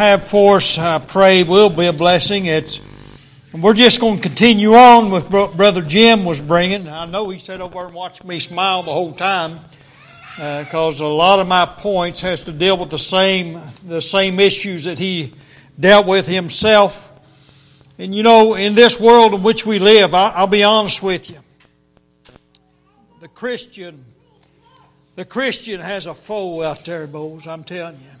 have for us, I pray, will be a blessing. It's we're just going to continue on with Brother Jim was bringing. I know he sat over and watched me smile the whole time because uh, a lot of my points has to deal with the same the same issues that he dealt with himself. And you know, in this world in which we live, I, I'll be honest with you, the Christian the Christian has a foe out there, boys, I'm telling you.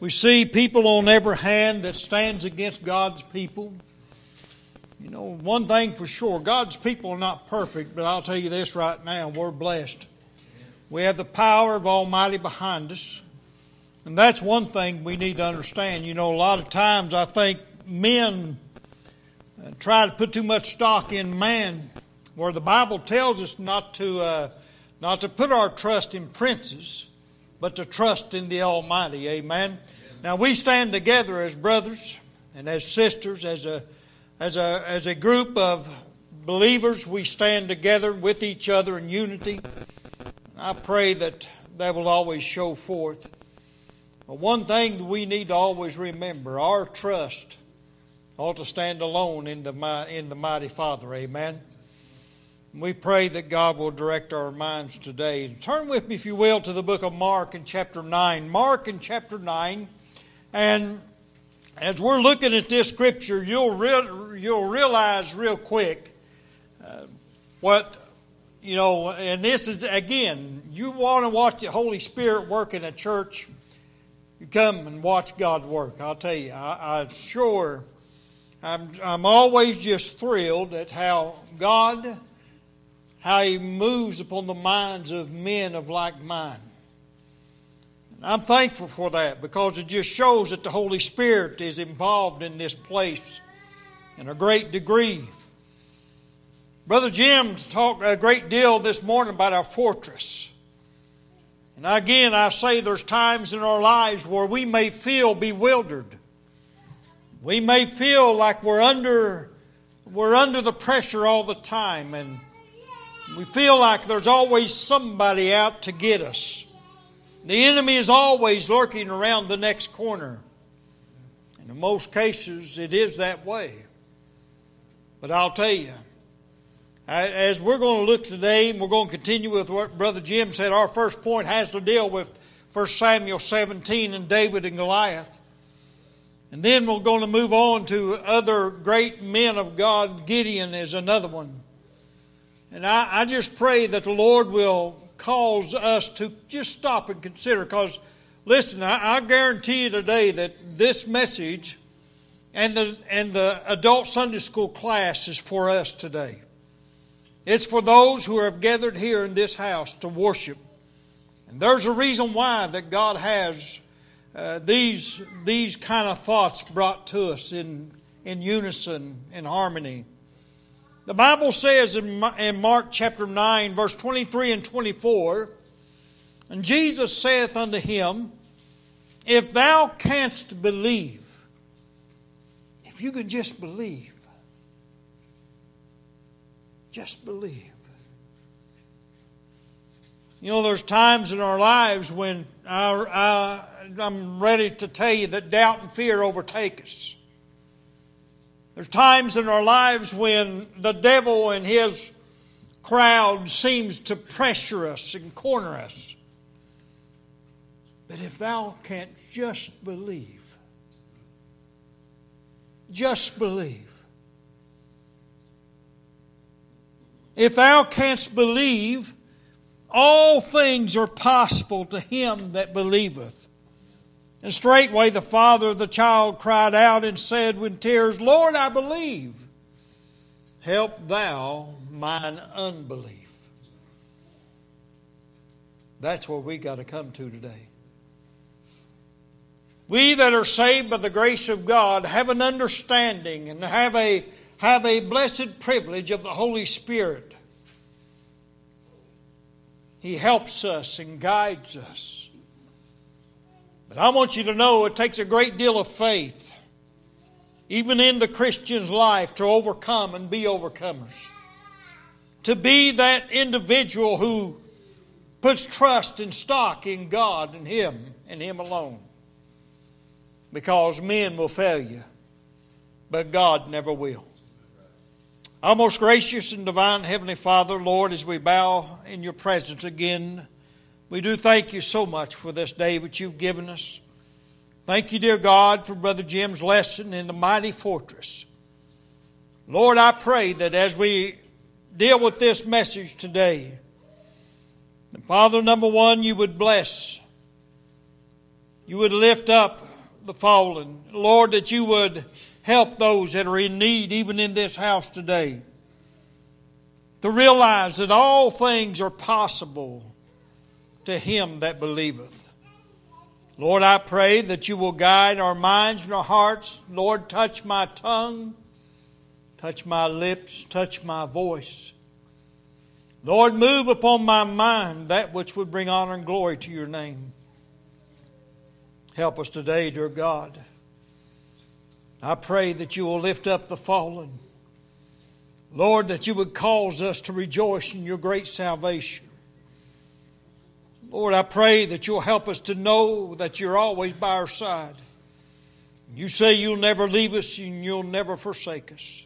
We see people on every hand that stands against God's people. You know, one thing for sure God's people are not perfect, but I'll tell you this right now we're blessed. We have the power of Almighty behind us. And that's one thing we need to understand. You know, a lot of times I think men uh, try to put too much stock in man, where the Bible tells us not to. Uh, not to put our trust in princes, but to trust in the Almighty. Amen. Now we stand together as brothers and as sisters, as a as a as a group of believers. We stand together with each other in unity. I pray that that will always show forth. But one thing that we need to always remember: our trust ought to stand alone in the in the mighty Father. Amen. We pray that God will direct our minds today. Turn with me, if you will, to the book of Mark in chapter 9. Mark in chapter 9. And as we're looking at this scripture, you'll, re- you'll realize real quick uh, what, you know, and this is, again, you want to watch the Holy Spirit work in a church, you come and watch God work. I'll tell you, I, I'm sure, I'm, I'm always just thrilled at how God how he moves upon the minds of men of like mind. And I'm thankful for that because it just shows that the Holy Spirit is involved in this place in a great degree. Brother Jim talked a great deal this morning about our fortress. And again, I say there's times in our lives where we may feel bewildered. We may feel like we're under, we're under the pressure all the time and we feel like there's always somebody out to get us. The enemy is always lurking around the next corner. And in most cases, it is that way. But I'll tell you, as we're going to look today, and we're going to continue with what Brother Jim said, our first point has to deal with 1 Samuel 17 and David and Goliath. And then we're going to move on to other great men of God. Gideon is another one. And I, I just pray that the Lord will cause us to just stop and consider. Because, listen, I, I guarantee you today that this message and the, and the adult Sunday school class is for us today. It's for those who have gathered here in this house to worship. And there's a reason why that God has uh, these, these kind of thoughts brought to us in, in unison, in harmony. The Bible says in Mark chapter 9, verse 23 and 24, And Jesus saith unto him, If thou canst believe, if you can just believe, just believe. You know, there's times in our lives when I, am ready to tell you that doubt and fear overtake us. There's times in our lives when the devil and his crowd seems to pressure us and corner us. But if thou canst just believe, just believe. If thou canst believe, all things are possible to him that believeth. And straightway the father of the child cried out and said with tears, Lord, I believe. Help thou mine unbelief. That's where we got to come to today. We that are saved by the grace of God have an understanding and have a, have a blessed privilege of the Holy Spirit. He helps us and guides us. But I want you to know it takes a great deal of faith, even in the Christian's life, to overcome and be overcomers. To be that individual who puts trust and stock in God and Him and Him alone. because men will fail you, but God never will. Our most gracious and divine Heavenly Father, Lord, as we bow in your presence again, we do thank you so much for this day which you've given us. Thank you, dear God, for Brother Jim's lesson in the mighty fortress. Lord, I pray that as we deal with this message today, Father, number one, you would bless, you would lift up the fallen. Lord, that you would help those that are in need, even in this house today, to realize that all things are possible to him that believeth. Lord, I pray that you will guide our minds and our hearts. Lord, touch my tongue, touch my lips, touch my voice. Lord, move upon my mind that which would bring honor and glory to your name. Help us today, dear God. I pray that you will lift up the fallen. Lord, that you would cause us to rejoice in your great salvation. Lord, I pray that you'll help us to know that you're always by our side. You say you'll never leave us and you'll never forsake us.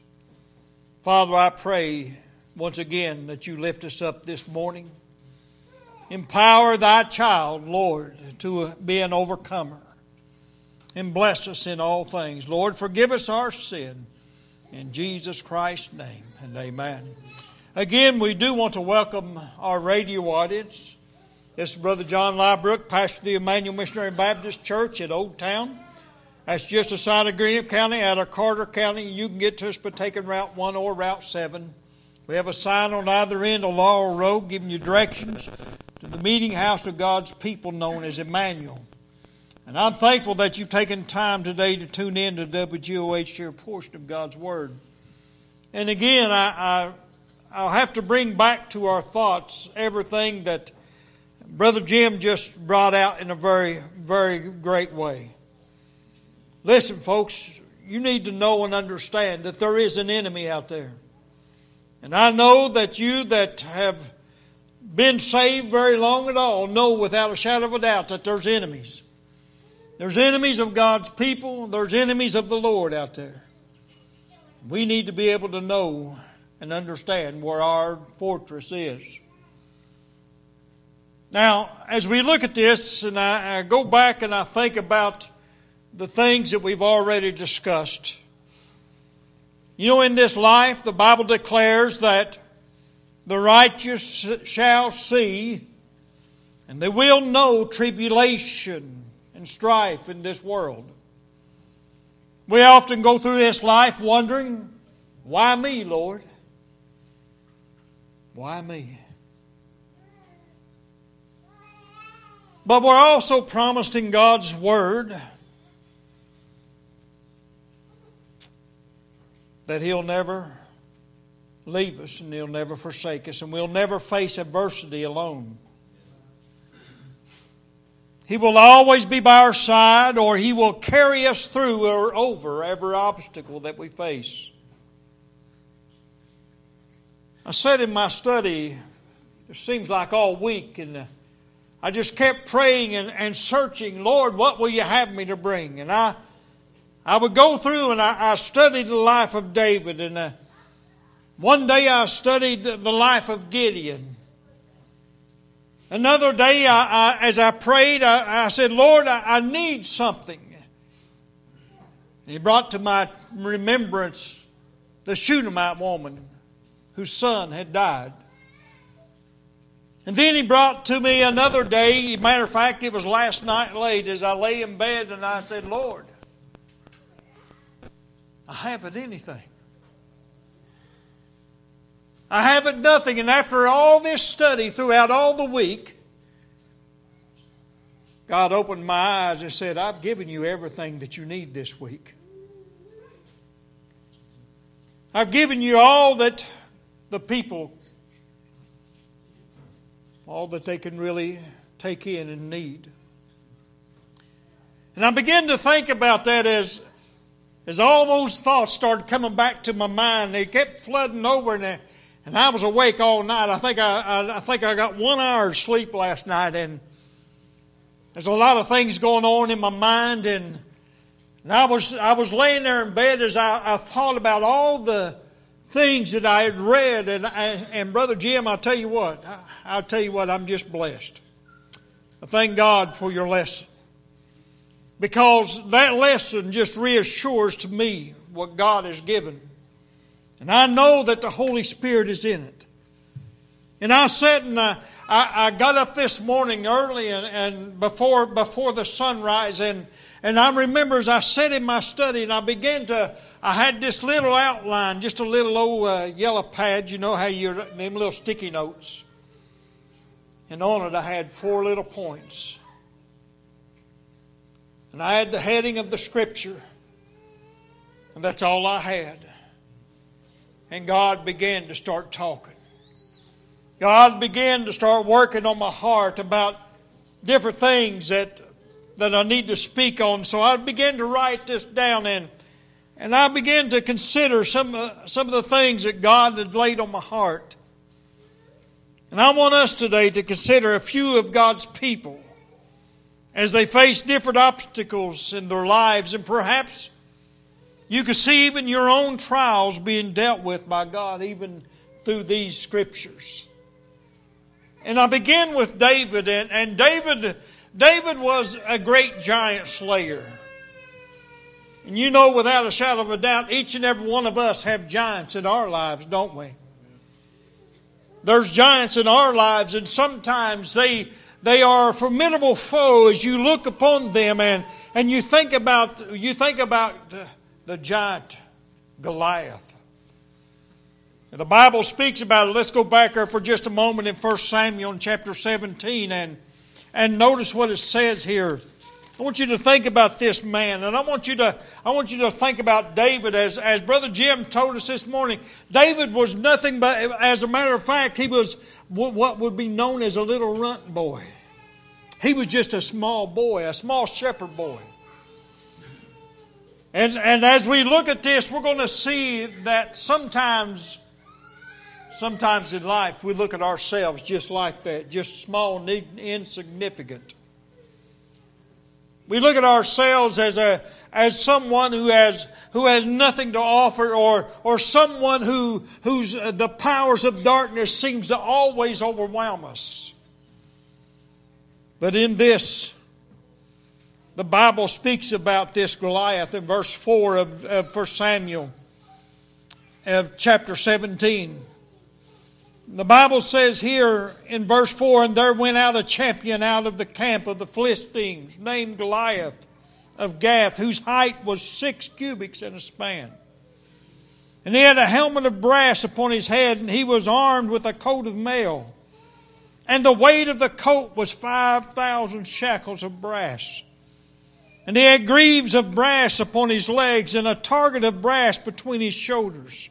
Father, I pray once again that you lift us up this morning. Empower thy child, Lord, to be an overcomer and bless us in all things. Lord, forgive us our sin. In Jesus Christ's name, and amen. Again, we do want to welcome our radio audience. This is Brother John Liebrook, pastor of the Emmanuel Missionary Baptist Church at Old Town. That's just aside of Greenup County, out of Carter County. You can get to us by taking Route 1 or Route 7. We have a sign on either end of Laurel Road giving you directions to the meeting house of God's people known as Emmanuel. And I'm thankful that you've taken time today to tune in to WGOH to a portion of God's Word. And again, I, I, I'll have to bring back to our thoughts everything that Brother Jim just brought out in a very, very great way. Listen, folks, you need to know and understand that there is an enemy out there. And I know that you that have been saved very long at all know without a shadow of a doubt that there's enemies. There's enemies of God's people, there's enemies of the Lord out there. We need to be able to know and understand where our fortress is. Now, as we look at this, and I, I go back and I think about the things that we've already discussed. You know, in this life, the Bible declares that the righteous shall see, and they will know tribulation and strife in this world. We often go through this life wondering, why me, Lord? Why me? But we're also promised in God's Word that He'll never leave us and He'll never forsake us, and we'll never face adversity alone. He will always be by our side, or He will carry us through or over every obstacle that we face. I said in my study, it seems like all week, and I just kept praying and, and searching, Lord, what will you have me to bring? And I, I would go through and I, I studied the life of David, and uh, one day I studied the life of Gideon. Another day, I, I, as I prayed, I, I said, Lord, I, need something. And he brought to my remembrance the Shunammite woman whose son had died. And then he brought to me another day. Matter of fact, it was last night late as I lay in bed and I said, Lord, I haven't anything. I haven't nothing. And after all this study throughout all the week, God opened my eyes and said, I've given you everything that you need this week. I've given you all that the people, all that they can really take in and need. And I began to think about that as, as all those thoughts started coming back to my mind. They kept flooding over, and and I was awake all night. I think I, I, I think I got one hour's sleep last night, and there's a lot of things going on in my mind. And And I was, I was laying there in bed as I, I thought about all the things that I had read. And, and Brother Jim, I'll tell you what, I'll tell you what, I'm just blessed. I thank God for your lesson. Because that lesson just reassures to me what God has given. And I know that the Holy Spirit is in it. And I sat and I, I, I got up this morning early and, and before, before the sunrise and, and I remember as I sat in my study and I began to, I had this little outline, just a little old uh, yellow pad, you know how you, them little sticky notes. And on it I had four little points. And I had the heading of the scripture. And that's all I had. And God began to start talking. God began to start working on my heart about different things that, that I need to speak on. So I began to write this down and, and I began to consider some, uh, some of the things that God had laid on my heart. And I want us today to consider a few of God's people as they face different obstacles in their lives, and perhaps you can see even your own trials being dealt with by God, even through these scriptures. And I begin with David, and, and David, David was a great giant slayer. And you know, without a shadow of a doubt, each and every one of us have giants in our lives, don't we? There's giants in our lives, and sometimes they they are a formidable foe as you look upon them and, and you think about you think about the giant Goliath. The Bible speaks about it. Let's go back there for just a moment in 1 Samuel chapter 17 and, and notice what it says here. I want you to think about this man, and I want you to I want you to think about David as as Brother Jim told us this morning. David was nothing but, as a matter of fact, he was what would be known as a little runt boy. He was just a small boy, a small shepherd boy. And and as we look at this, we're going to see that sometimes. Sometimes in life, we look at ourselves just like that, just small, insignificant. We look at ourselves as a as someone who has who has nothing to offer or or someone who whose uh, the powers of darkness seems to always overwhelm us. But in this the Bible speaks about this Goliath in verse 4 of, of 1 Samuel of chapter 17. The Bible says here in verse 4 And there went out a champion out of the camp of the Philistines, named Goliath of Gath, whose height was six cubits and a span. And he had a helmet of brass upon his head, and he was armed with a coat of mail. And the weight of the coat was 5,000 shekels of brass. And he had greaves of brass upon his legs, and a target of brass between his shoulders.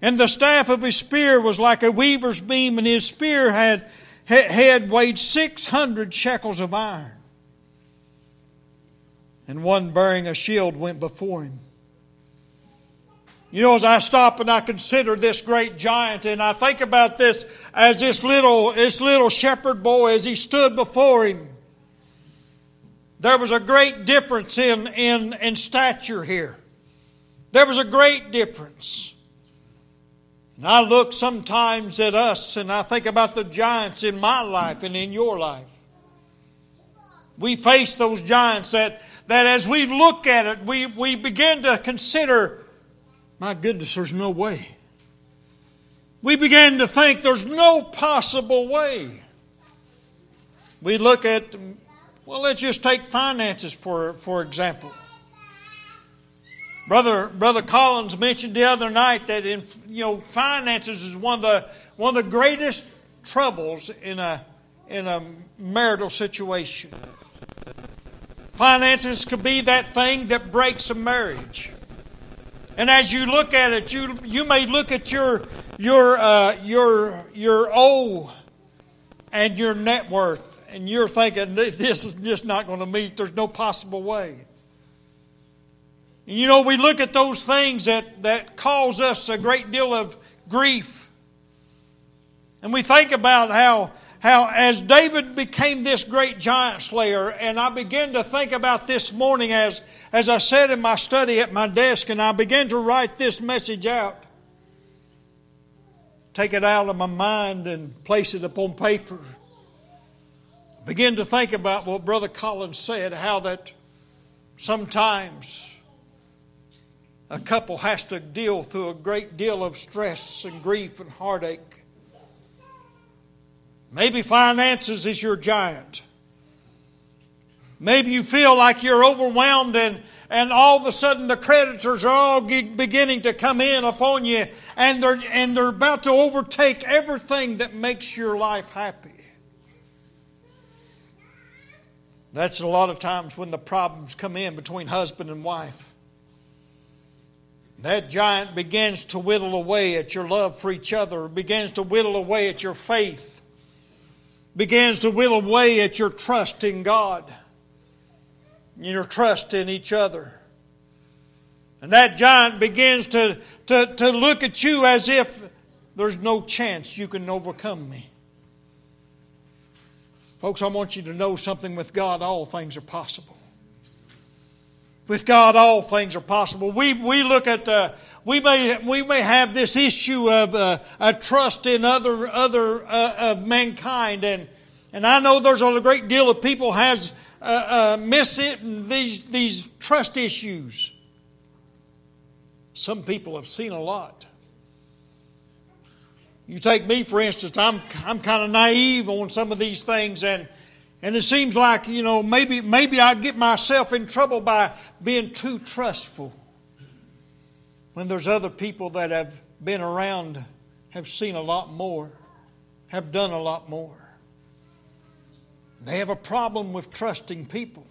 And the staff of his spear was like a weaver's beam, and his spear had, head weighed 600 shekels of iron. And one bearing a shield went before him. You know, as I stop and I consider this great giant, and I think about this as this little, this little shepherd boy as he stood before him, there was a great difference in, in, in stature here. There was a great difference. And I look sometimes at us and I think about the giants in my life and in your life. We face those giants that, that as we look at it, we, we begin to consider, my goodness, there's no way. We begin to think there's no possible way. We look at, well, let's just take finances for, for example. Brother, Brother Collins mentioned the other night that in, you know finances is one of the one of the greatest troubles in a in a marital situation. Finances could be that thing that breaks a marriage. And as you look at it, you you may look at your your uh, your your O and your net worth, and you're thinking this is just not going to meet. There's no possible way. And you know, we look at those things that, that cause us a great deal of grief. And we think about how, how as David became this great giant slayer, and I began to think about this morning as, as I sat in my study at my desk and I began to write this message out. Take it out of my mind and place it upon paper. Begin to think about what Brother Collins said, how that sometimes a couple has to deal through a great deal of stress and grief and heartache Maybe finances is your giant. Maybe you feel like you're overwhelmed and, and all of a sudden the creditors are all beginning to come in upon you and they're, and they're about to overtake everything that makes your life happy. That's a lot of times when the problems come in between husband and wife. That giant begins to whittle away at your love for each other, begins to whittle away at your faith begins to whittle away at your trust in God, your trust in each other. And that giant begins to, to, to look at you as if there's no chance you can overcome me. Folks, I want you to know something with God, all things are possible. With God, all things are possible. We, we look at, uh, we, may, we may have this issue of uh, a trust in other, other uh, of mankind, and, and I know there's a great deal of people has uh, uh, miss it and these, these trust issues. Some people have seen a lot. You take me, for instance, I'm, I'm kind of naive on some of these things, and and it seems like, you know, maybe, maybe I get myself in trouble by being too trustful. When there's other people that have been around, have seen a lot more, have done a lot more. They have a problem with trusting people.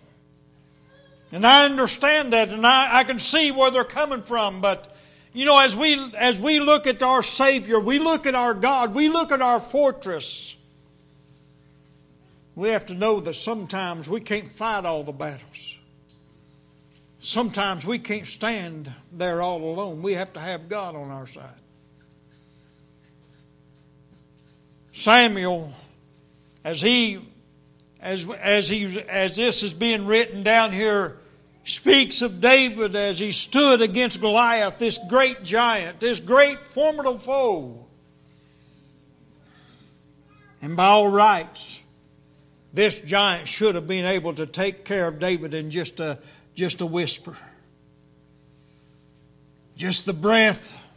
And I understand that, and I, I can see where they're coming from, but you know, as we as we look at our Savior, we look at our God, we look at our fortress we have to know that sometimes we can't fight all the battles. Sometimes we can't stand there all alone. We have to have God on our side. Samuel, as he as as he as this is being written down here, speaks of David as he stood against Goliath, this great giant, this great formidable foe. And by all rights, this giant should have been able to take care of David in just a, just a whisper. Just the breath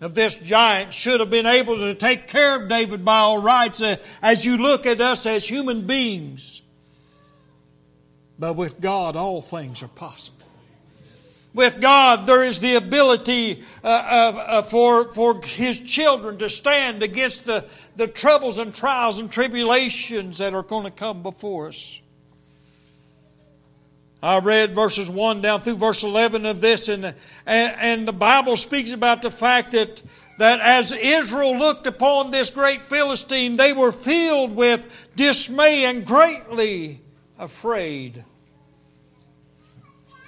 of this giant should have been able to take care of David by all rights uh, as you look at us as human beings. But with God, all things are possible. With God, there is the ability uh, uh, for, for His children to stand against the, the troubles and trials and tribulations that are going to come before us. I read verses 1 down through verse 11 of this, and, and, and, the Bible speaks about the fact that, that as Israel looked upon this great Philistine, they were filled with dismay and greatly afraid.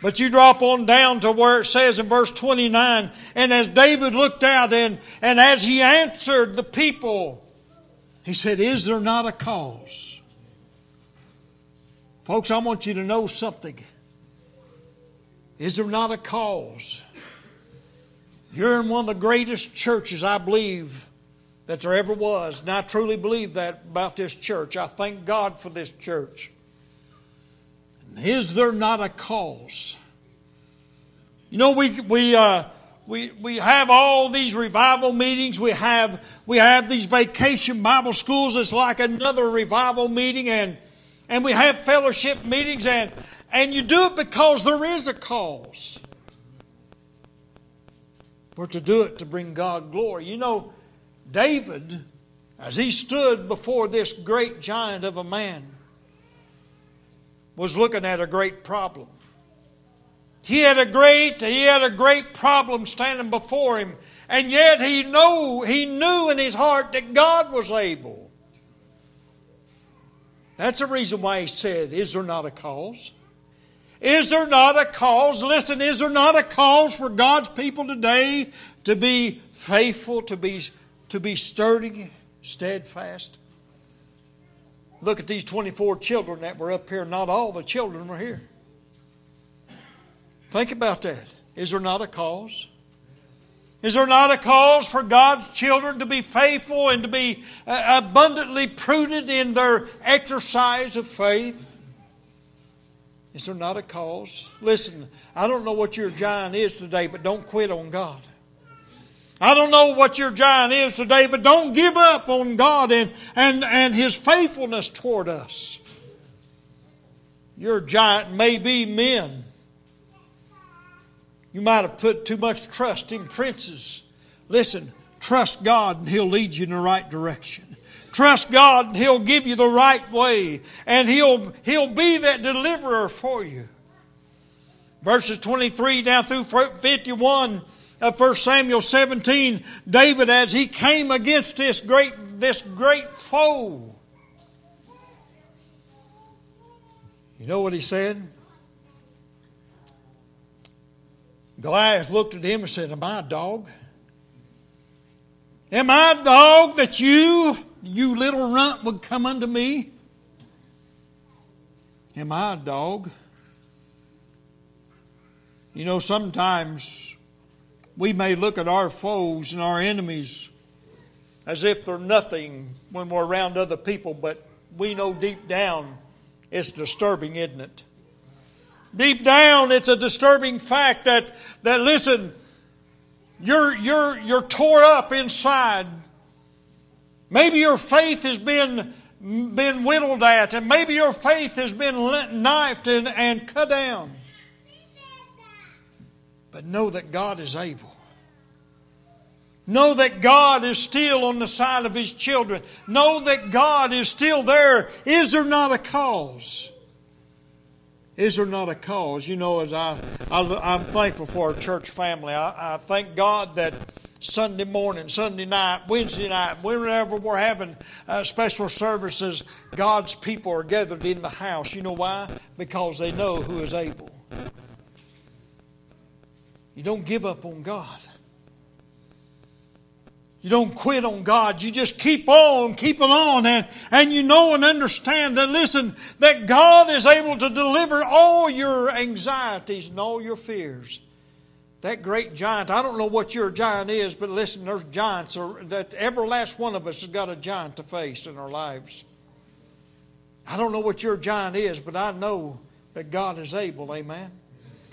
But you drop on down to where it says in verse 29, and as David looked out and, and as he answered the people, he said, Is there not a cause? Folks, I want you to know something. Is there not a cause? You're in one of the greatest churches, I believe, that there ever was. And I truly believe that about this church. I thank God for this church. Is there not a cause? You know, we, we, uh, we, we have all these revival meetings. We have, we have these vacation Bible schools. It's like another revival meeting. And, and we have fellowship meetings. And, and you do it because there is a cause. We're to do it to bring God glory. You know, David, as he stood before this great giant of a man, was looking at a great problem. He had a great, he had a great problem standing before him, and yet he knew, he knew in his heart that God was able. That's the reason why he said, Is there not a cause? Is there not a cause? Listen, is there not a cause for God's people today to be faithful, to be, to be sturdy, steadfast? Look at these 24 children that were up here. Not all the children were here. Think about that. Is there not a cause? Is there not a cause for God's children to be faithful and to be uh, abundantly prudent in their exercise of faith? Is there not a cause? Listen, I don't know what your giant is today, but don't quit on God. I don't know what your giant is today, but don't give up on God and, and, and His faithfulness toward us. Your giant may be men. You might have put too much trust in princes. Listen, trust God and He'll lead you in the right direction. Trust God and He'll give you the right way and He'll, He'll be that deliverer for you. Verses 23 down through 51 of 1 Samuel 17, David as he came against this great, this great foe. You know what he said? Goliath looked at him and said, Am I a dog? Am I a dog that you, you little runt, would come unto me? Am I a dog? You know, sometimes we may look at our foes and our enemies as if they're nothing when we're around other people, but we know deep down it's disturbing, isn't it? Deep down, it's a disturbing fact that, that listen, you're, you're, you're tore up inside. Maybe your faith has been, been whittled at, and maybe your faith has been knifed and, and cut down. But know that God is able. Know that God is still on the side of His children. Know that God is still there. Is there not a cause? Is there not a cause? You know, as I, I am thankful for our church family. I, I thank God that Sunday morning, Sunday night, Wednesday night, whenever we're having uh, special services, God's people are gathered in the house. You know why? Because they know who is able. You don't give up on God. You don't quit on God. You just keep on, keep it on, and, and you know and understand that, listen, that God is able to deliver all your anxieties and all your fears. That great giant, I don't know what your giant is, but listen, there's giants, or that every last one of us has got a giant to face in our lives. I don't know what your giant is, but I know that God is able, amen.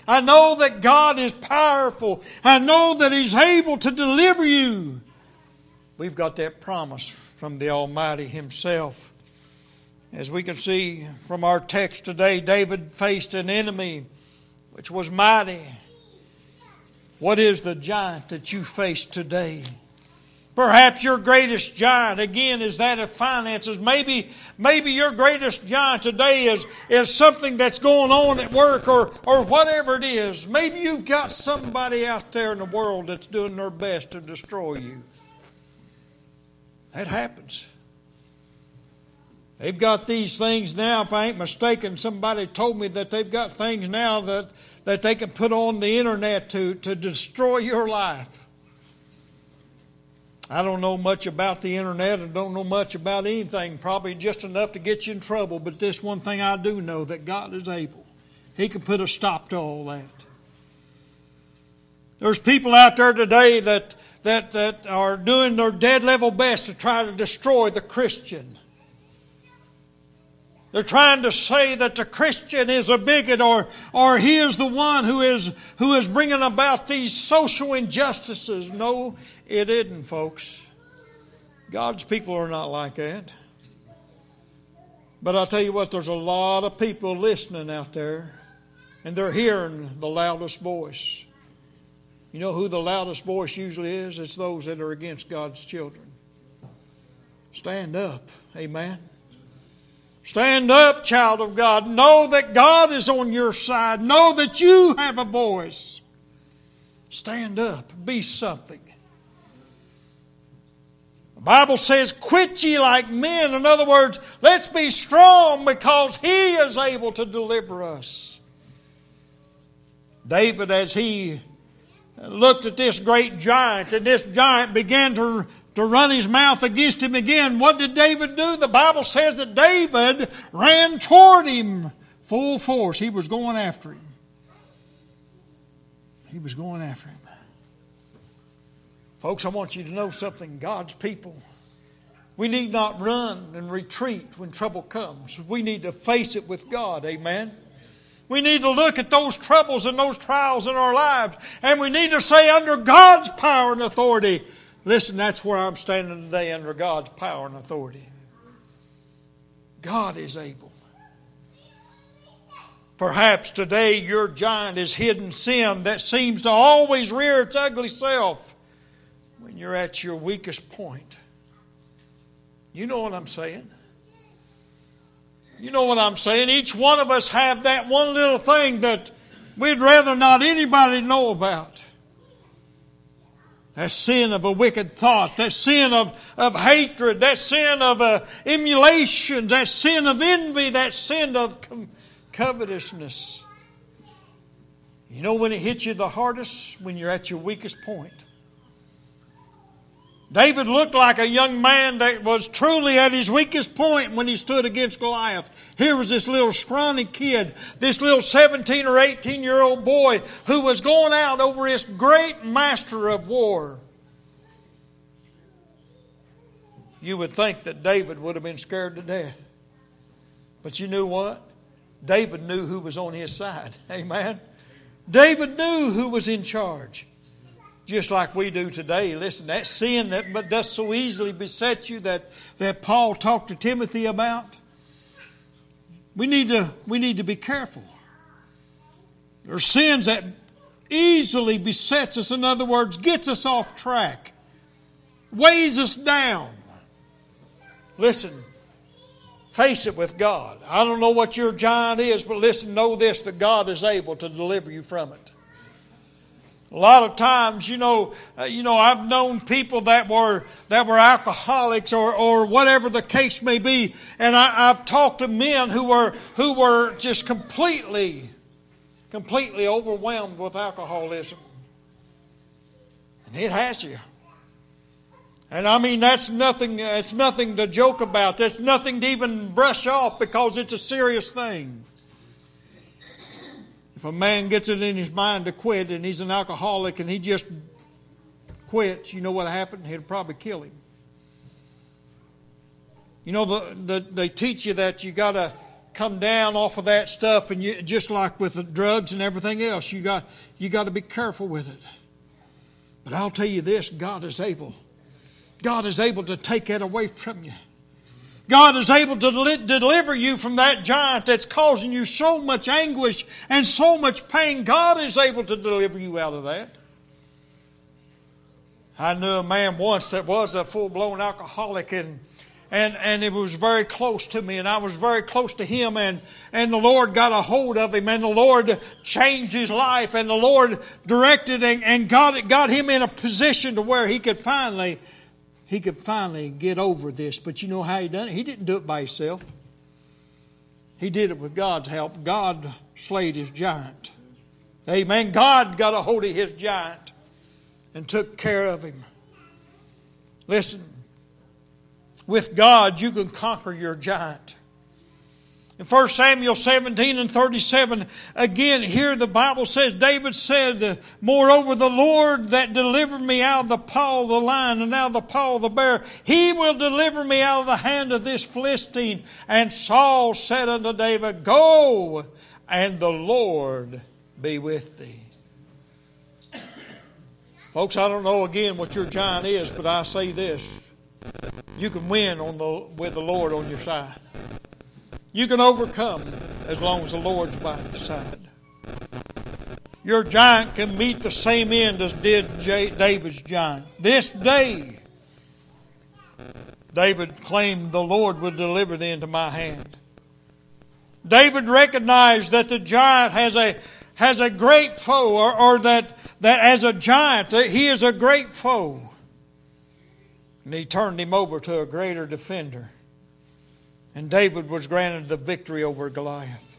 I know that God is powerful. I know that He's able to deliver you. We've got that promise from the Almighty Himself. As we can see from our text today, David faced an enemy which was mighty. What is the giant that you face today? Perhaps your greatest giant, again, is that of finances. Maybe, maybe your greatest giant today is, is something that's going on at work or, or whatever it is. Maybe you've got somebody out there in the world that's doing their best to destroy you. That happens. They've got these things now, if I ain't mistaken, somebody told me that they've got things now that, that they can put on the internet to, to destroy your life. I don't know much about the internet. I don't know much about anything, probably just enough to get you in trouble. But this one thing I do know that God is able. He can put a stop to all that. There's people out there today that that, that are doing their dead level best to try to destroy the Christian. They're trying to say that the Christian is a bigot or, or he is the one who is, who is bringing about these social injustices. No, it isn't, folks. God's people are not like that. But I'll tell you what, there's a lot of people listening out there, and they're hearing the loudest voice. You know who the loudest voice usually is? It's those that are against God's children. Stand up. Amen. Stand up, child of God. Know that God is on your side. Know that you have a voice. Stand up. Be something. Bible says, Quit ye like men. In other words, let's be strong because He is able to deliver us. David, as he looked at this great giant, and this giant began to, to run his mouth against him again, what did David do? The Bible says that David ran toward him full force. He was going after him. He was going after him. Folks, I want you to know something. God's people, we need not run and retreat when trouble comes. We need to face it with God. Amen. We need to look at those troubles and those trials in our lives, and we need to say, under God's power and authority, listen, that's where I'm standing today, under God's power and authority. God is able. Perhaps today your giant is hidden sin that seems to always rear its ugly self when you're at your weakest point. You know what I'm saying? You know what I'm saying? Each one of us have that one little thing that we'd rather not anybody know about. That sin of a wicked thought, that sin of, of hatred, that sin of uh, emulation, that sin of envy, that sin of com- covetousness. You know when it hits you the hardest? When you're at your weakest point. David looked like a young man that was truly at his weakest point when he stood against Goliath. Here was this little scrawny kid, this little 17 or 18 year old boy who was going out over this great master of war. You would think that David would have been scared to death. But you knew what? David knew who was on his side. Amen. David knew who was in charge just like we do today. Listen, that sin that does so easily beset you that, that Paul talked to Timothy about, we need to, we need to be careful. There are sins that easily besets us, in other words, gets us off track, weighs us down. Listen, face it with God. I don't know what your giant is, but listen, know this that God is able to deliver you from it. A lot of times, you know, uh, you know, I've known people that were that were alcoholics or, or whatever the case may be, and I, I've talked to men who were who were just completely, completely overwhelmed with alcoholism, and it has you. And I mean, that's nothing. It's nothing to joke about. That's nothing to even brush off because it's a serious thing. A man gets it in his mind to quit and he's an alcoholic and he just quits, you know what happened? He'll probably kill him. You know, the, the, they teach you that you got to come down off of that stuff, and you, just like with the drugs and everything else, you got you got to be careful with it. But I'll tell you this: God is able. God is able to take that away from you. God is able to deliver you from that giant that's causing you so much anguish and so much pain. God is able to deliver you out of that. I knew a man once that was a full blown alcoholic and and, and it was very close to me, and I was very close to him, and, and the Lord got a hold of him, and the Lord changed his life, and the Lord directed and, and got, got him in a position to where he could finally he could finally get over this. But you know how he done it? He didn't do it by himself. He did it with God's help. God slayed his giant. Amen. God got a hold of his giant and took care of him. Listen, with God, you can conquer your giant. In 1 Samuel 17 and 37, again, here the Bible says, David said, Moreover, the Lord that delivered me out of the paw of the lion and out of the paw of the bear, he will deliver me out of the hand of this Philistine. And Saul said unto David, Go, and the Lord be with thee. Folks, I don't know again what your giant is, but I say this. You can win on the, with the Lord on your side. You can overcome as long as the Lord's by your side. Your giant can meet the same end as did David's giant. This day, David claimed the Lord would deliver thee into my hand. David recognized that the giant has a has a great foe, or, or that, that as a giant, he is a great foe. And he turned him over to a greater defender. And David was granted the victory over Goliath.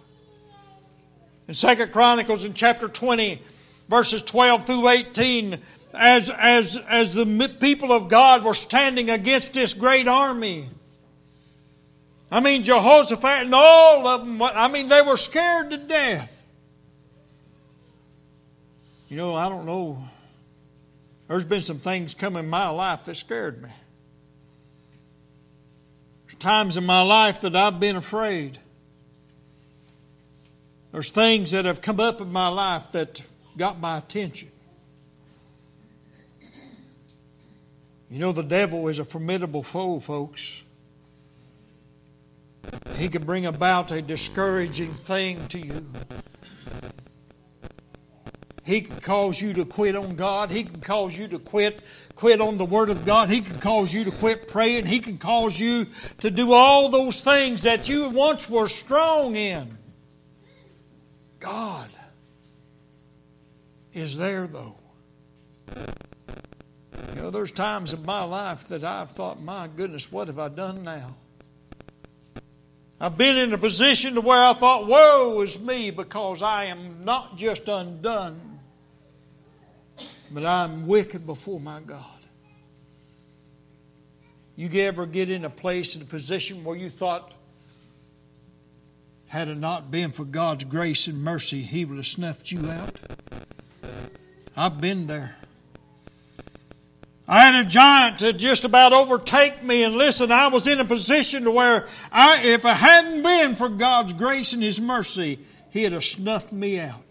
In Second Chronicles in chapter 20, verses 12 through 18, as, as, as the people of God were standing against this great army. I mean, Jehoshaphat and all of them, I mean, they were scared to death. You know, I don't know. There's been some things come in my life that scared me. There's times in my life that I've been afraid. There's things that have come up in my life that got my attention. You know, the devil is a formidable foe, folks. He can bring about a discouraging thing to you. He can cause you to quit on God. He can cause you to quit quit on the Word of God. He can cause you to quit praying. He can cause you to do all those things that you once were strong in. God is there, though. You know, there's times in my life that I've thought, my goodness, what have I done now? I've been in a position to where I thought, woe is me, because I am not just undone, but I'm wicked before my God. You ever get in a place, in a position where you thought, had it not been for God's grace and mercy, He would have snuffed you out? I've been there. I had a giant to just about overtake me, and listen, I was in a position to where I, if it hadn't been for God's grace and His mercy, He'd have snuffed me out.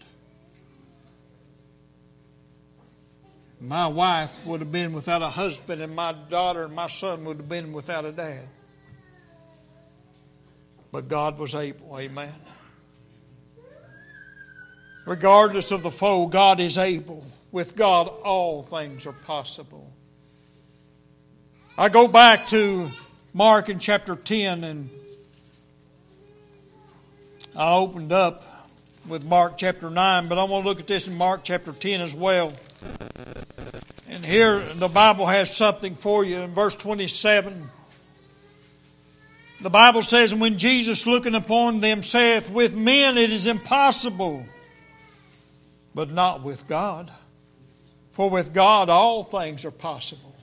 My wife would have been without a husband, and my daughter and my son would have been without a dad. But God was able, amen. Regardless of the foe, God is able. With God, all things are possible. I go back to Mark in chapter 10, and I opened up with Mark chapter 9, but I want to look at this in Mark chapter 10 as well. And here the Bible has something for you in verse 27. The Bible says, And when Jesus looking upon them saith, With men it is impossible, but not with God. For with God all things are possible.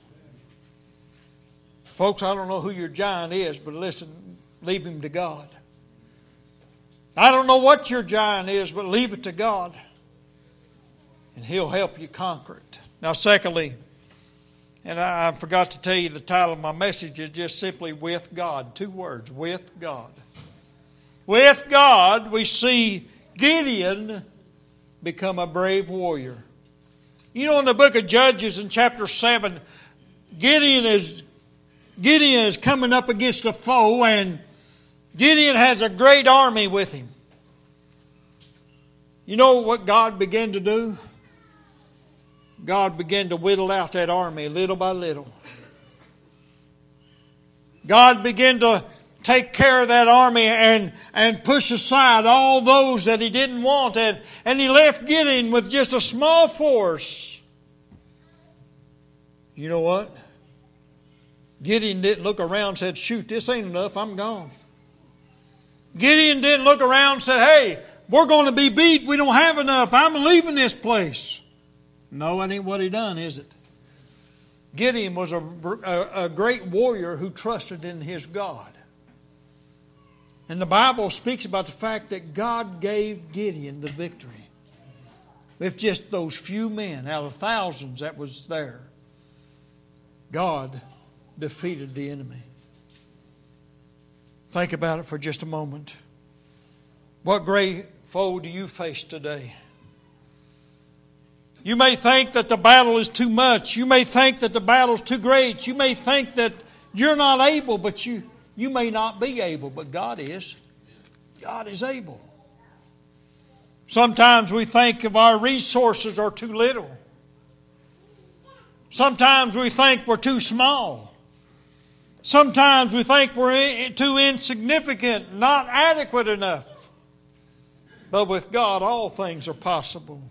Folks, I don't know who your giant is, but listen, leave him to God. I don't know what your giant is, but leave it to God. And He'll help you conquer it. Now, secondly, and I, forgot to tell you the title of my message is just simply with God. Two words with God. With God, we see Gideon become a brave warrior. You know, in the book of Judges in chapter 7, Gideon is Gideon is coming up against a foe, and Gideon has a great army with him. You know what God began to do? God began to whittle out that army little by little. God began to take care of that army and, and push aside all those that he didn't want. And, and he left Gideon with just a small force. You know what? Gideon didn't look around and said, Shoot, this ain't enough, I'm gone. Gideon didn't look around and say, Hey, we're going to be beat, we don't have enough, I'm leaving this place. No, that ain't what he done, is it? Gideon was a, a, a great warrior who trusted in his God. And the Bible speaks about the fact that God gave Gideon the victory. With just those few men out of thousands that was there, God defeated the enemy. Think about it for just a moment. What great foe do you face today? You may think that the battle is too much. You may think that the battle is too great. You may think that you're not able, but you, you may not be able, but God is. God is able. Sometimes we think of our resources are too little. Sometimes we think we're too small. Sometimes we think we're too insignificant, not adequate enough. But with God, all things are possible.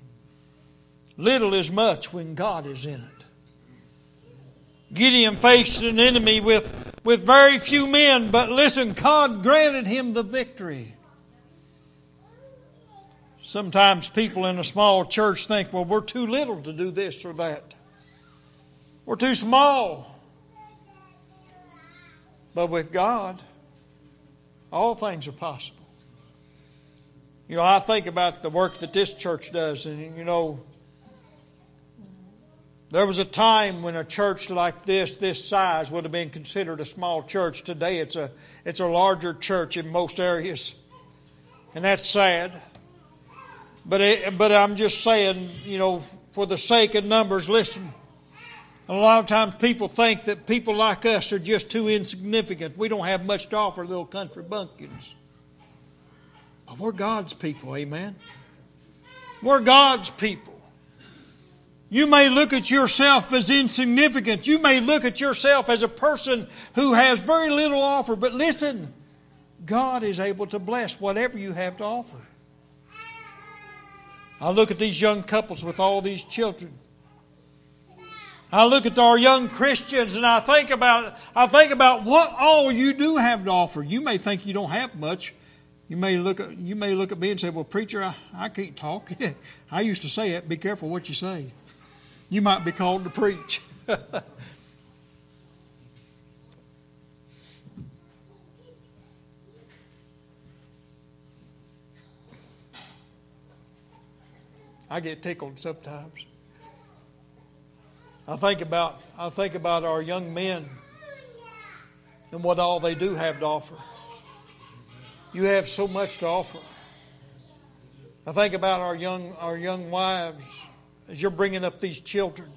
Little is much when God is in it. Gideon faced an enemy with, with very few men, but listen, God granted him the victory. Sometimes people in a small church think, well, we're too little to do this or that. We're too small. But with God, all things are possible. You know, I think about the work that this church does, and you know, there was a time when a church like this, this size, would have been considered a small church. Today, it's a it's a larger church in most areas, and that's sad. But it, but I'm just saying, you know, for the sake of numbers, listen. A lot of times people think that people like us are just too insignificant. We don't have much to offer little country bumpkins. But we're God's people, amen? We're God's people. You may look at yourself as insignificant. You may look at yourself as a person who has very little offer. But listen, God is able to bless whatever you have to offer. I look at these young couples with all these children. I look at our young Christians and I think about I think about what all you do have to offer. You may think you don't have much. You may look at you may look at me and say, "Well, preacher, I, I can't talk." I used to say it. Be careful what you say. You might be called to preach. I get tickled sometimes. I think about I think about our young men and what all they do have to offer. You have so much to offer. I think about our young our young wives as you're bringing up these children.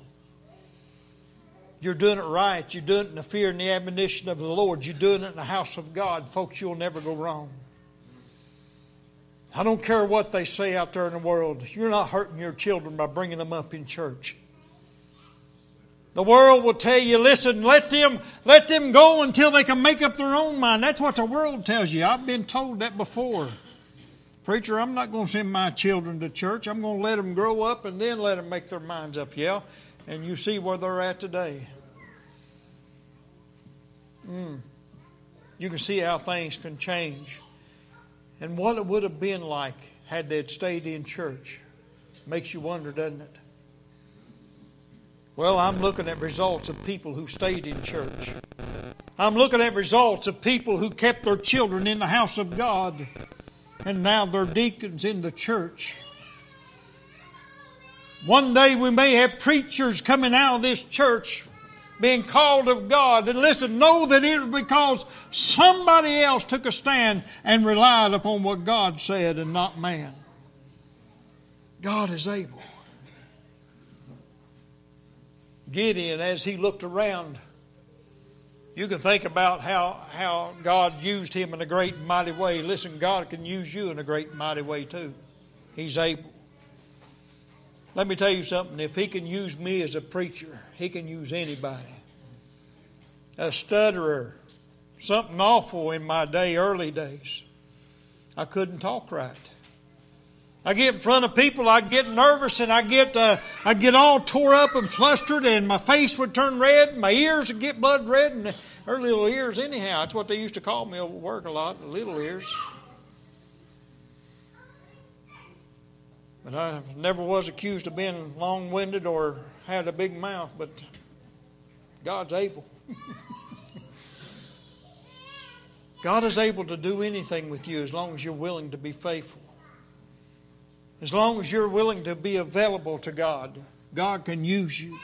You're doing it right. You're doing it in the fear and the admonition of the Lord. You're doing it in the house of God. Folks, you'll never go wrong. I don't care what they say out there in the world. You're not hurting your children by bringing them up in church. The world will tell you, listen, let them, let them go until they can make up their own mind. That's what the world tells you. I've been told that before. Preacher, I'm not going to send my children to church. I'm going to let them grow up and then let them make their minds up. Yeah? And you see where they're at today. Mm. You can see how things can change. And what it would have been like had they stayed in church makes you wonder, doesn't it? Well, I'm looking at results of people who stayed in church. I'm looking at results of people who kept their children in the house of God, and now they're deacons in the church. One day we may have preachers coming out of this church being called of God. And listen, know that it was because somebody else took a stand and relied upon what God said and not man. God is able. Gideon, as he looked around, you can think about how, how God used him in a great and mighty way. Listen, God can use you in a great and mighty way too. He's able. Let me tell you something. If he can use me as a preacher, he can use anybody. A stutterer, something awful in my day, early days. I couldn't talk right. I get in front of people, I get nervous, and I get uh, I get all tore up and flustered, and my face would turn red, and my ears would get blood red, and her little ears anyhow. That's what they used to call me over work a lot, little ears. But I never was accused of being long winded or had a big mouth, but God's able. God is able to do anything with you as long as you're willing to be faithful. As long as you're willing to be available to God, God can use you.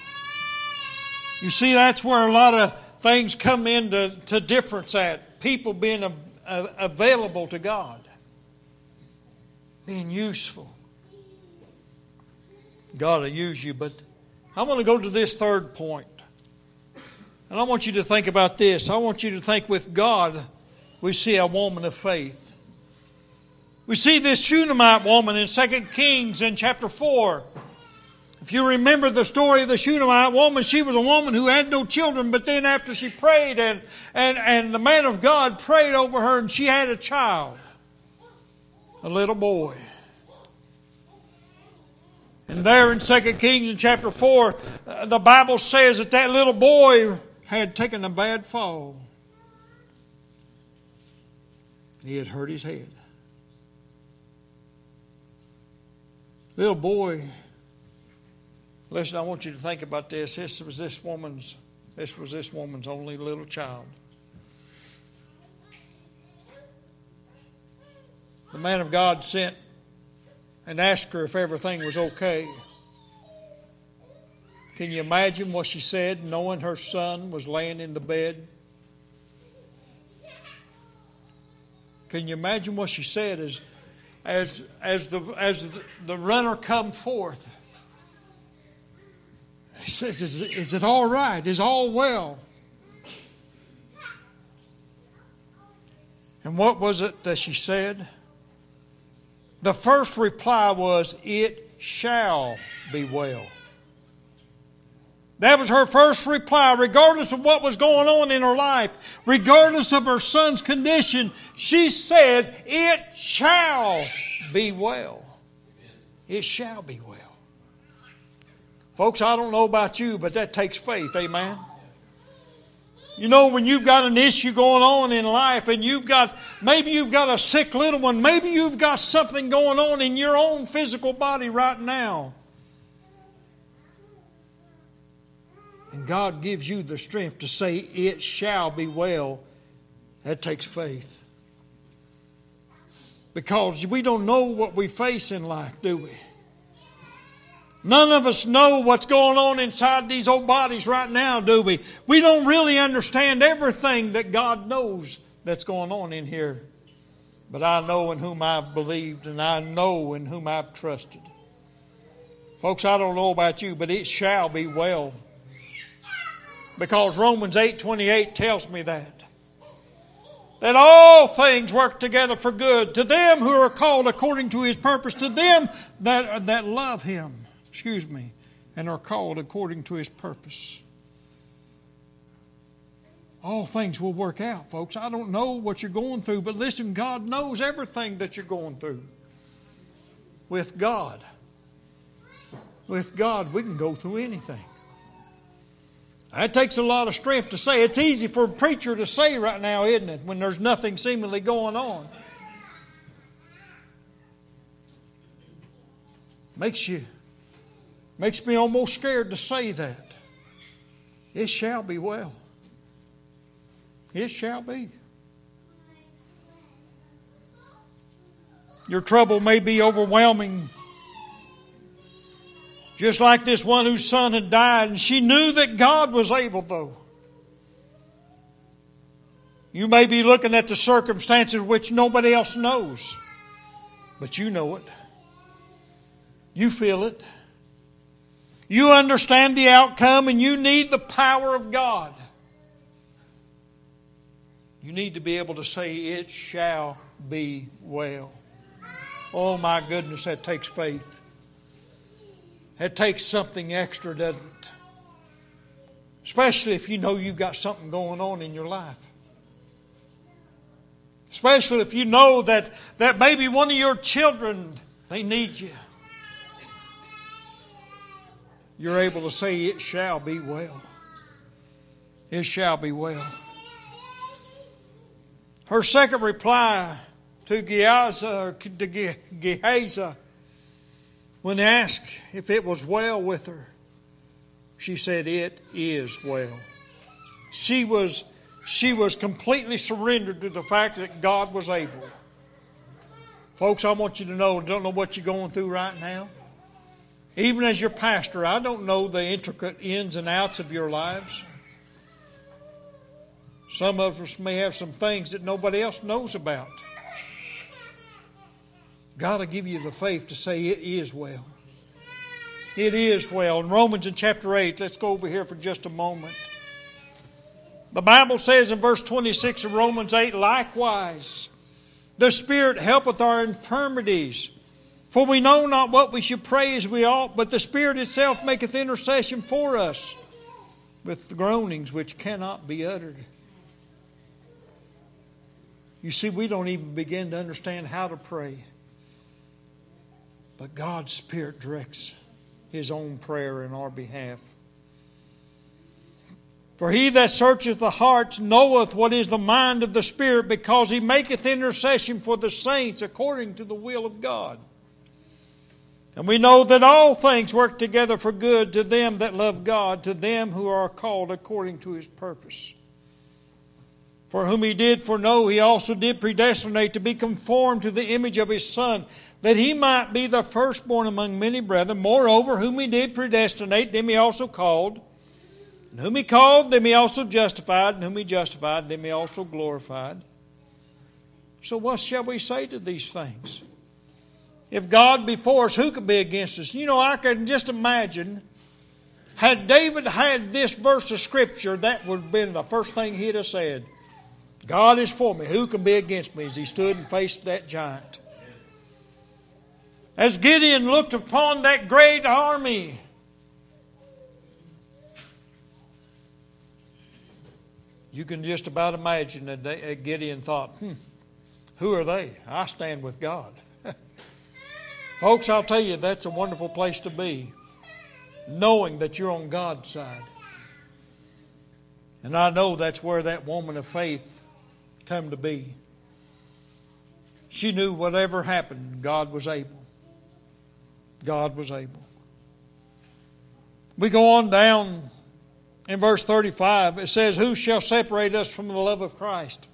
You see, that's where a lot of things come into to difference at people being a, a, available to God, being useful. God will use you. But I want to go to this third point. And I want you to think about this. I want you to think with God, we see a woman of faith. We see this Shunammite woman in 2 Kings in chapter 4. If you remember the story of the Shunammite woman, she was a woman who had no children, but then after she prayed and, and, and the man of God prayed over her and she had a child, a little boy. And there in 2 Kings in chapter 4, uh, the Bible says that that little boy had taken a bad fall. He had hurt his head. Little boy Listen, I want you to think about this. This was this woman's this was this woman's only little child. The man of God sent and asked her if everything was okay. Can you imagine what she said, knowing her son was laying in the bed? Can you imagine what she said as, as, as, the, as the runner come forth? He says, is, is it all right? Is all well? And what was it that she said? The first reply was, It shall be well. That was her first reply, regardless of what was going on in her life, regardless of her son's condition. She said, It shall be well. It shall be well. Folks, I don't know about you, but that takes faith. Amen. You know, when you've got an issue going on in life and you've got, maybe you've got a sick little one, maybe you've got something going on in your own physical body right now. And God gives you the strength to say, It shall be well. That takes faith. Because we don't know what we face in life, do we? None of us know what's going on inside these old bodies right now, do we? We don't really understand everything that God knows that's going on in here. But I know in whom I've believed and I know in whom I've trusted. Folks, I don't know about you, but it shall be well. Because Romans 8:28 tells me that. That all things work together for good to them who are called according to his purpose, to them that, that love him excuse me, and are called according to his purpose. All things will work out, folks. I don't know what you're going through, but listen, God knows everything that you're going through. With God, with God, we can go through anything. That takes a lot of strength to say. It's easy for a preacher to say right now, isn't it, when there's nothing seemingly going on. Makes you Makes me almost scared to say that. It shall be well. It shall be. Your trouble may be overwhelming. Just like this one whose son had died, and she knew that God was able, though. You may be looking at the circumstances which nobody else knows, but you know it. You feel it. You understand the outcome and you need the power of God. You need to be able to say, It shall be well. Oh my goodness, that takes faith. That takes something extra, doesn't it? Especially if you know you've got something going on in your life. Especially if you know that, that maybe one of your children, they need you you're able to say, It shall be well. It shall be well. Her second reply to Gehazi, to Gehazi when asked if it was well with her, she said, It is well. She was, she was completely surrendered to the fact that God was able. Folks, I want you to know, don't know what you're going through right now. Even as your pastor, I don't know the intricate ins and outs of your lives. Some of us may have some things that nobody else knows about. God will give you the faith to say it is well. It is well. In Romans in chapter 8, let's go over here for just a moment. The Bible says in verse 26 of Romans 8, likewise, the Spirit helpeth our infirmities for we know not what we should pray as we ought, but the Spirit itself maketh intercession for us with the groanings which cannot be uttered. You see, we don't even begin to understand how to pray. But God's Spirit directs His own prayer in our behalf. For he that searcheth the hearts knoweth what is the mind of the Spirit, because he maketh intercession for the saints according to the will of God. And we know that all things work together for good to them that love God, to them who are called according to his purpose. For whom he did foreknow, he also did predestinate to be conformed to the image of his Son, that he might be the firstborn among many brethren. Moreover, whom he did predestinate, them he also called. And whom he called, them he also justified. And whom he justified, them he also glorified. So, what shall we say to these things? If God be for us, who can be against us? You know, I can just imagine, had David had this verse of Scripture, that would have been the first thing he'd have said. God is for me. Who can be against me? As he stood and faced that giant. As Gideon looked upon that great army, you can just about imagine that Gideon thought, hmm, who are they? I stand with God. Folks, I'll tell you, that's a wonderful place to be, knowing that you're on God's side. And I know that's where that woman of faith come to be. She knew whatever happened, God was able. God was able. We go on down in verse 35. It says, Who shall separate us from the love of Christ?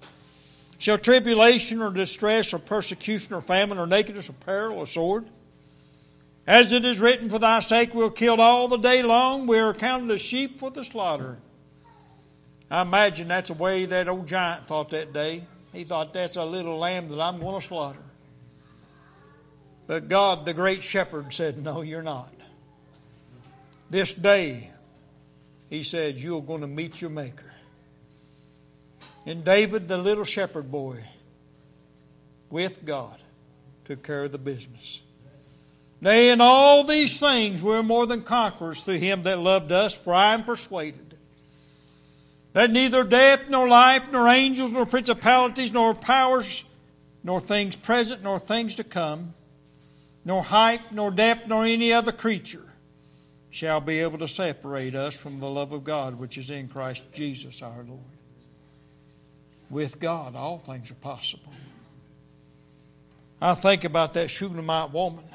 Shall tribulation or distress or persecution or famine or nakedness or peril or sword? As it is written, For thy sake we're killed all the day long, we are counted as sheep for the slaughter. I imagine that's the way that old giant thought that day. He thought that's a little lamb that I'm going to slaughter. But God, the great shepherd, said, No, you're not. This day, he said, You're going to meet your Maker. And David, the little shepherd boy, with God, took care of the business. Nay, in all these things we're more than conquerors through him that loved us, for I am persuaded that neither death, nor life, nor angels, nor principalities, nor powers, nor things present, nor things to come, nor height, nor depth, nor any other creature shall be able to separate us from the love of God which is in Christ Jesus our Lord. With God, all things are possible. I think about that Shunammite woman.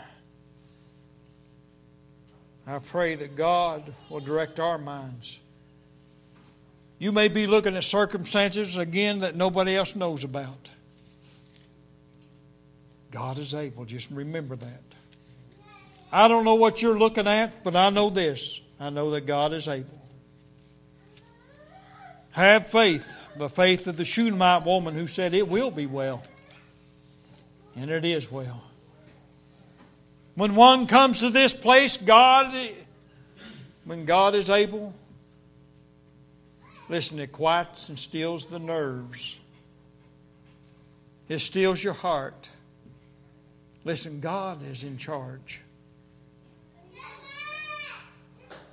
I pray that God will direct our minds. You may be looking at circumstances again that nobody else knows about. God is able. Just remember that. I don't know what you're looking at, but I know this. I know that God is able. Have faith, the faith of the Shunammite woman who said, It will be well. And it is well. When one comes to this place, God, when God is able, listen, it quiets and stills the nerves. It stills your heart. Listen, God is in charge.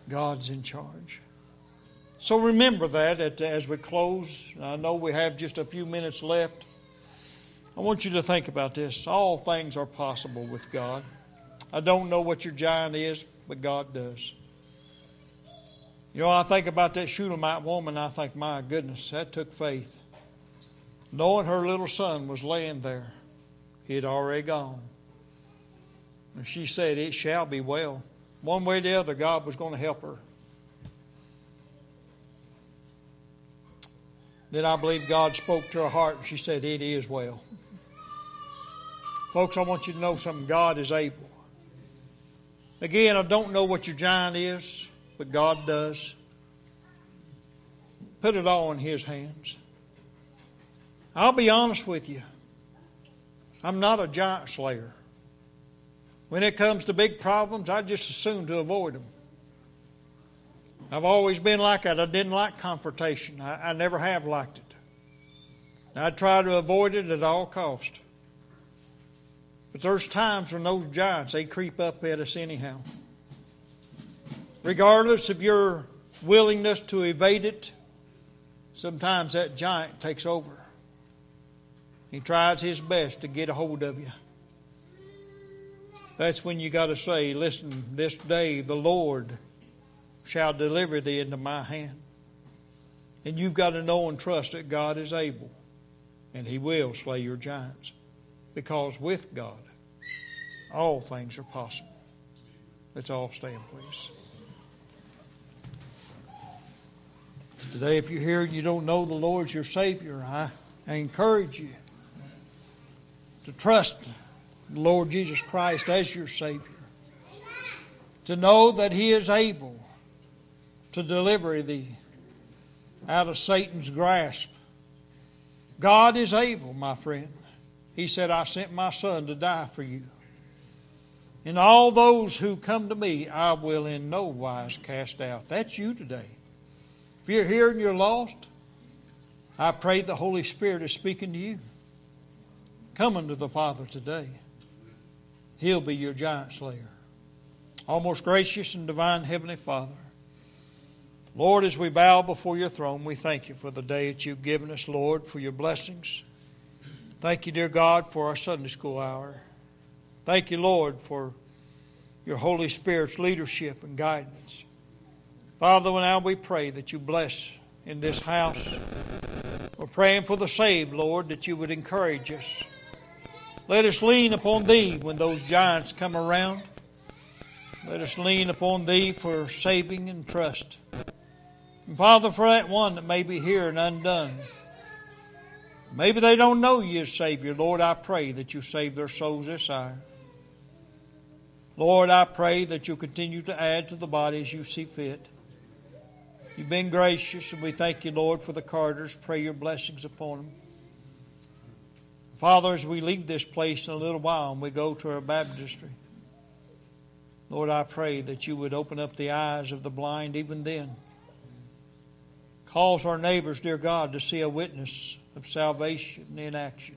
God's in charge. So remember that as we close. I know we have just a few minutes left. I want you to think about this. All things are possible with God. I don't know what your giant is, but God does. You know, I think about that Shunammite woman, I think, my goodness, that took faith. Knowing her little son was laying there, he had already gone. And she said, It shall be well. One way or the other, God was going to help her. Then I believe God spoke to her heart and she said, It is well. Folks, I want you to know something. God is able. Again, I don't know what your giant is, but God does. Put it all in His hands. I'll be honest with you. I'm not a giant slayer. When it comes to big problems, I just assume to avoid them. I've always been like that. I didn't like confrontation. I, I never have liked it. I try to avoid it at all cost. But there's times when those giants, they creep up at us anyhow. Regardless of your willingness to evade it, sometimes that giant takes over. He tries his best to get a hold of you. That's when you got to say, Listen, this day the Lord shall deliver thee into my hand. And you've got to know and trust that God is able, and He will slay your giants. Because with God, all things are possible. Let's all stand, please. Today, if you're here and you don't know the Lord as your Savior, I, I encourage you to trust Lord Jesus Christ as your Savior. To know that He is able to deliver thee out of Satan's grasp. God is able, my friend. He said, I sent my Son to die for you. And all those who come to me, I will in no wise cast out. That's you today. If you're here and you're lost, I pray the Holy Spirit is speaking to you. Come unto the Father today. He'll be your giant slayer. Almost gracious and divine Heavenly Father. Lord, as we bow before your throne, we thank you for the day that you've given us, Lord, for your blessings. Thank you, dear God, for our Sunday school hour. Thank you, Lord, for your Holy Spirit's leadership and guidance. Father, now we pray that you bless in this house. We're praying for the saved, Lord, that you would encourage us. Let us lean upon thee when those giants come around. Let us lean upon thee for saving and trust. And Father, for that one that may be here and undone, maybe they don't know you as Savior, Lord, I pray that you save their souls this hour. Lord, I pray that you'll continue to add to the body as you see fit. You've been gracious, and we thank you, Lord, for the Carters. Pray your blessings upon them. Father, as we leave this place in a little while and we go to our baptistry, Lord, I pray that you would open up the eyes of the blind even then. Cause our neighbors, dear God, to see a witness of salvation in action.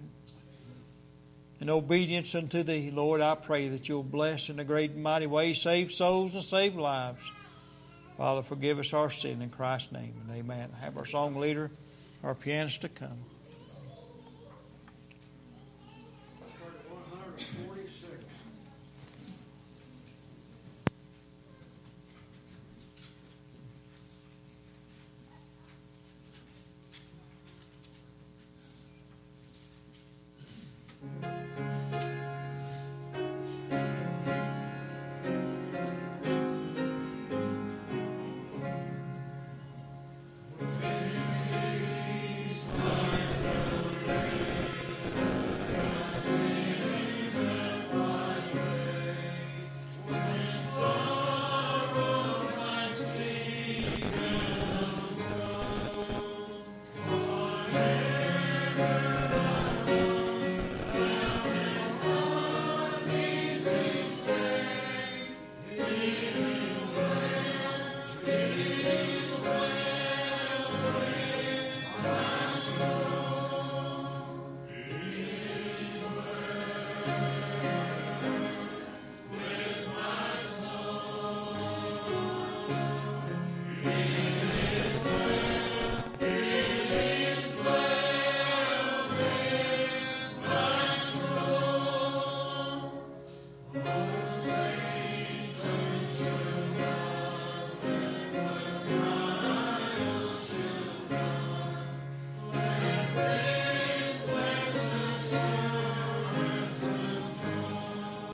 In obedience unto Thee, Lord, I pray that you'll bless in a great and mighty way, save souls and save lives. Father, forgive us our sin in Christ's name and amen. Have our song leader, our pianist to come.